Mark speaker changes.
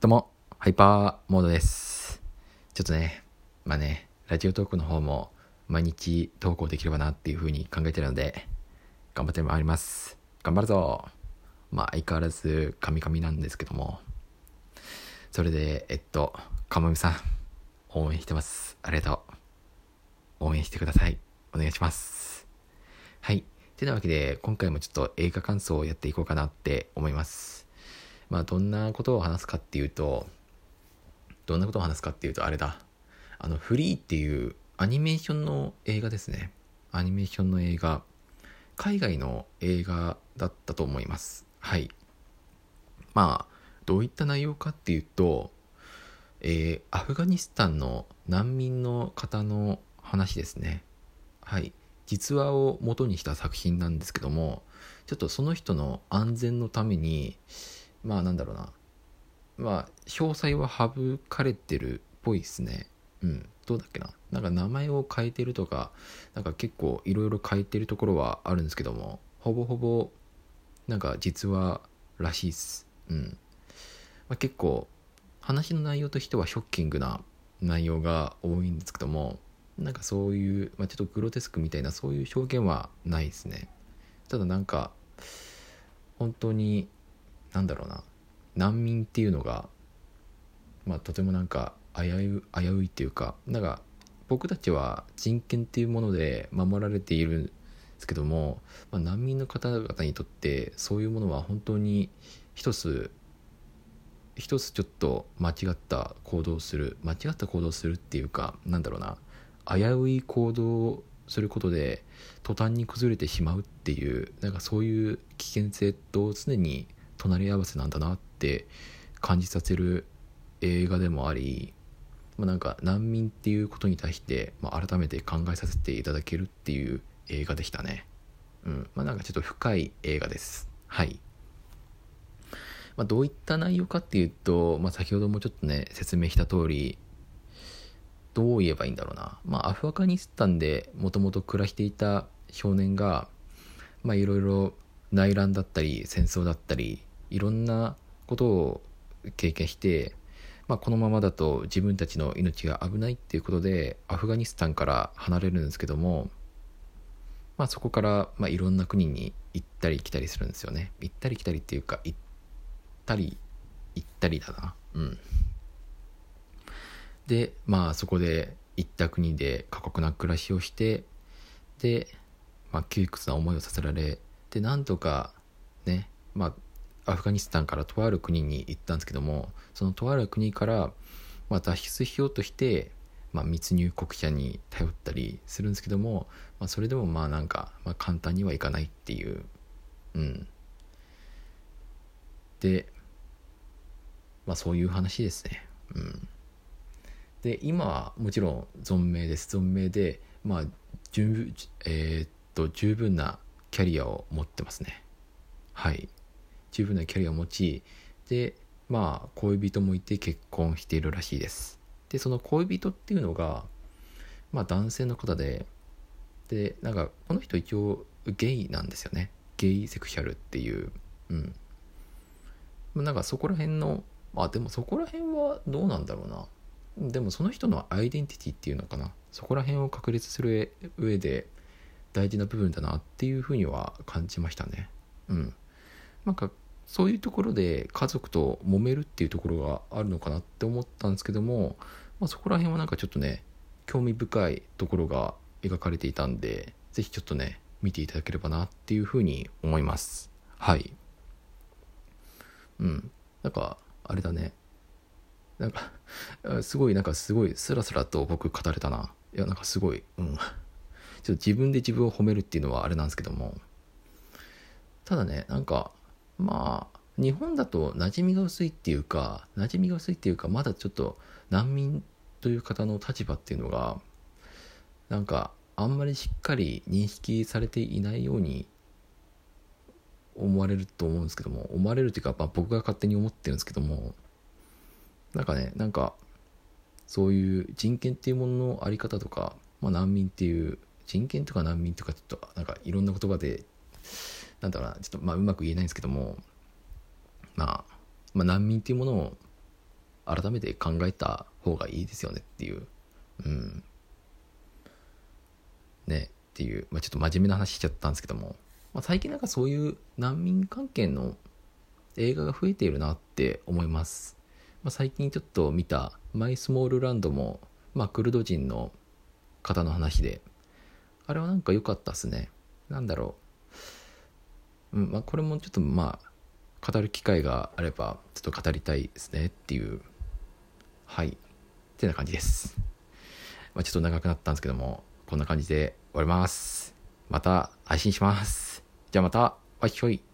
Speaker 1: どうも、ハイパーモードです。ちょっとね、まあね、ラジオトークの方も毎日投稿できればなっていう風に考えてるので、頑張ってまいります。頑張るぞまあ相変わらずカミカミなんですけども、それで、えっと、かもみさん、応援してます。ありがとう。応援してください。お願いします。はい。てなわけで、今回もちょっと映画感想をやっていこうかなって思います。まあどんなことを話すかっていうとどんなことを話すかっていうとあれだ。あのフリーっていうアニメーションの映画ですね。アニメーションの映画。海外の映画だったと思います。はい。まあどういった内容かっていうとえーアフガニスタンの難民の方の話ですね。はい。実話を元にした作品なんですけどもちょっとその人の安全のためにまあなんだろうな。まあ詳細は省かれてるっぽいですね。うん。どうだっけな。なんか名前を変えてるとかなんか結構いろいろ変えてるところはあるんですけどもほぼほぼなんか実話らしいっす。うん、まあ、結構話の内容としてはショッキングな内容が多いんですけどもなんかそういう、まあ、ちょっとグロテスクみたいなそういう表現はないですね。ただなんか本当になんだろうな。難民っていうのがまあとてもなんか危う危ういっていうかなんか僕たちは人権っていうもので守られているんですけども、まあ、難民の方々にとってそういうものは本当に一つ一つちょっと間違った行動をする間違った行動をするっていうかなんだろうな。危うい行動をすることで途端に崩れてしまうっていうなんかそういう危険性と常に隣り合わせなんだなって感じさせる映画でもあり、まあ、なんか難民っていうことに対して、まあ、改めて考えさせていただけるっていう映画でしたね。うん。まあなんかちょっと深い映画です。はい。まあ、どういった内容かっていうと、まあ、先ほどもちょっとね説明した通りどう言えばいいんだろうな、まあ、アフガニスタンでもともと暮らしていた少年がまあいろいろ内乱だったり戦争だったりいろんなことを経験して、まあ、このままだと自分たちの命が危ないっていうことでアフガニスタンから離れるんですけども、まあ、そこからまあいろんな国に行ったり来たりするんですよね。行ったり来たりっていうか行ったり行ったりだな。うん。でまあそこで行った国で過酷な暮らしをしてで、まあ、窮屈な思いをさせられでなんとかねまあアフガニスタンからとある国に行ったんですけどもそのとある国から、まあ、脱出しようとして、まあ、密入国者に頼ったりするんですけども、まあ、それでもまあなんか、まあ、簡単にはいかないっていう。うん。でまあそういう話ですね。うん。で今はもちろん存命です。存命でまあ十,、えーっと十分なキャリアを持ってますね。はい。十分なキャリアを持ちでまあ恋人もいて結婚しているらしいです。でその恋人っていうのがまあ男性の方ででなんかこの人一応ゲイなんですよね。ゲイセクシャルっていう。うん。まなんかそこら辺のあでもそこら辺はどうなんだろうな。でもその人のアイデンティティっていうのかな。そこら辺を確立する上で大事な部分だなっていうふうには感じましたね。うん。なんかそういうところで家族と揉めるっていうところがあるのかなって思ったんですけども、まあ、そこら辺はなんかちょっとね興味深いところが描かれていたんで是非ちょっとね見ていただければなっていうふうに思います。はい。うん。なんかあれだね。なんか すごいなんかすごいスラスラと僕語れたな。いやなんかすごいうん。ちょっと自分で自分を褒めるっていうのはあれなんですけども。ただねなんかまあ日本だと馴染みが薄いっていうか馴染みが薄いっていうかまだちょっと難民という方の立場っていうのがなんかあんまりしっかり認識されていないように思われると思うんですけども思われるっていうか、まあ、僕が勝手に思ってるんですけどもなんかねなんかそういう人権っていうもののあり方とか、まあ、難民っていう人権とか難民とかちょっとなんかいろんな言葉でなんだろうなちょっとまあうまく言えないんですけども、まあ、まあ難民っていうものを改めて考えた方がいいですよねっていう。うん。ね、っていう、まあ、ちょっと真面目な話しちゃったんですけども、まあ、最近なんかそういう難民関係の映画が増えているなって思います。まあ、最近ちょっと見たマイスモールランドも、まあ、クルド人の方の話で、あれはなんか良かったっすね。なんだろう。うん、まあ、これもちょっとまあ、語る機会があれば、ちょっと語りたいですねっていう、はい。ってな感じです。まあ、ちょっと長くなったんですけども、こんな感じで終わります。また配信します。じゃあまた、わっひょい。